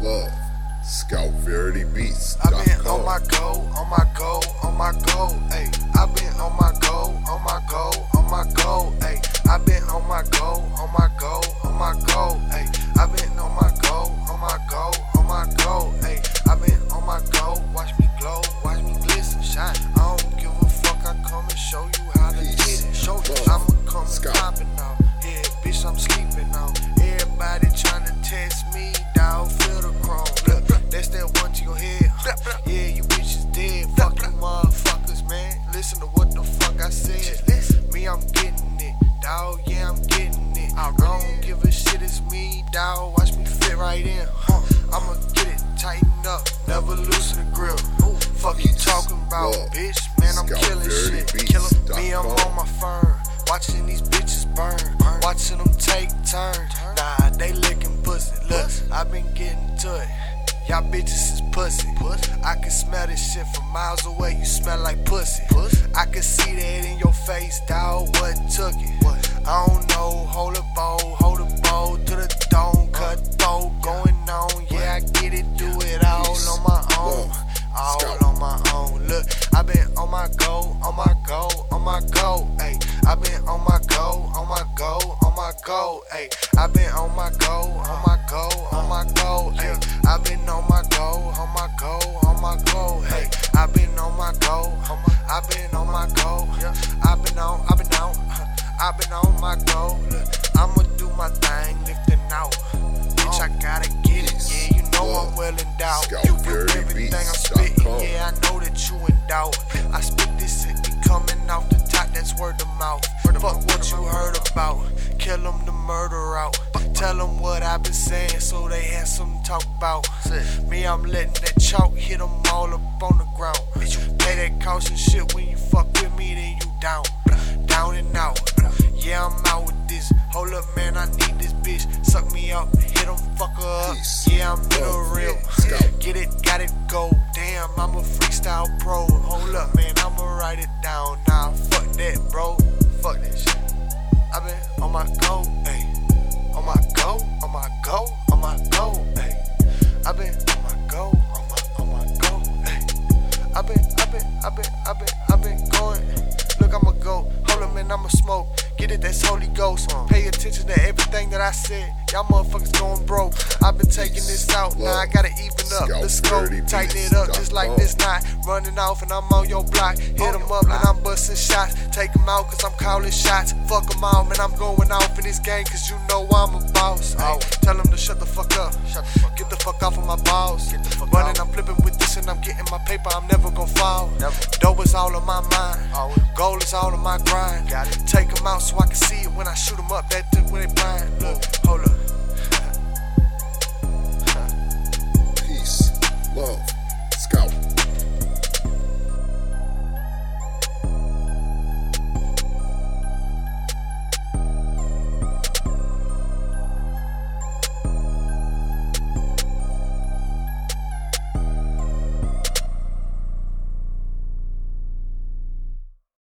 love. Scout Verity Beats. I been on my go, on my go, on my go, ayy. I been on my go, on my go, on my go, ayy. I been on my go, on my go, on my go, ayy. I been on my go, on my go, on my go, ayy. I been on my go, watch me glow, watch me glisten, shine. I don't give a fuck, I come and show you how to get it. Show you, I'ma come and now. Yeah, bitch, I'm sleeping now. Me, dawg. Watch me fit right in. Huh. I'ma get it, tighten up, never loosen the grip. Fuck you talking about, bitch? Man, I'm killing shit. Killing me, I'm on my firm. Watching these bitches burn. Watching them take turns. Nah, they licking pussy. Look, I been getting to it. Y'all bitches is pussy. I can smell this shit from miles away. You smell like pussy. I can see that in your face, dawg. What took it? What? I don't know. Hold a bowl, oh, hold a Look, I been on my go, on my go, on my go. Ayy, I've been on my go, on my go, on my go. Ayy, I've been on my go, on my go, on my go. Ayy, I've been on my go, on my go, on my go. Ayy, I've been on my go, on my, I been on my go. I've been on, I've been on, I've been on my go. I'ma do my thing, lifting out. Bitch, I gotta get it. Yeah, you know I'm well endowed. Mouth. Fuck what you heard about. Kill them the murder out. Tell them what i been saying so they have something to talk about. Me, I'm letting that chalk hit them all up on the ground. Play that caution shit when you fuck with me, then you i been, i been, i been, going. Look, I'ma go. Hold up, man, I'ma smoke. Get it, that's Holy Ghost. Pay attention to everything that I said. Y'all motherfuckers going broke. I've been taking this out. Now I gotta even up. Let's go. Tighten it up just like this night. Running off and I'm on your block. Hit them up and I'm busting shots. Take them out cause I'm calling shots. Fuck them out, man. I'm going off in this game cause you know I'm a boss. Oh, tell them to shut the fuck up. Get the fuck off of my balls. Running, I'm flipping with paper. I'm never gonna fall. Dope is all on my mind. Goal is all on my grind. Take them out so I can see it when I shoot them up. That when they blind. Look.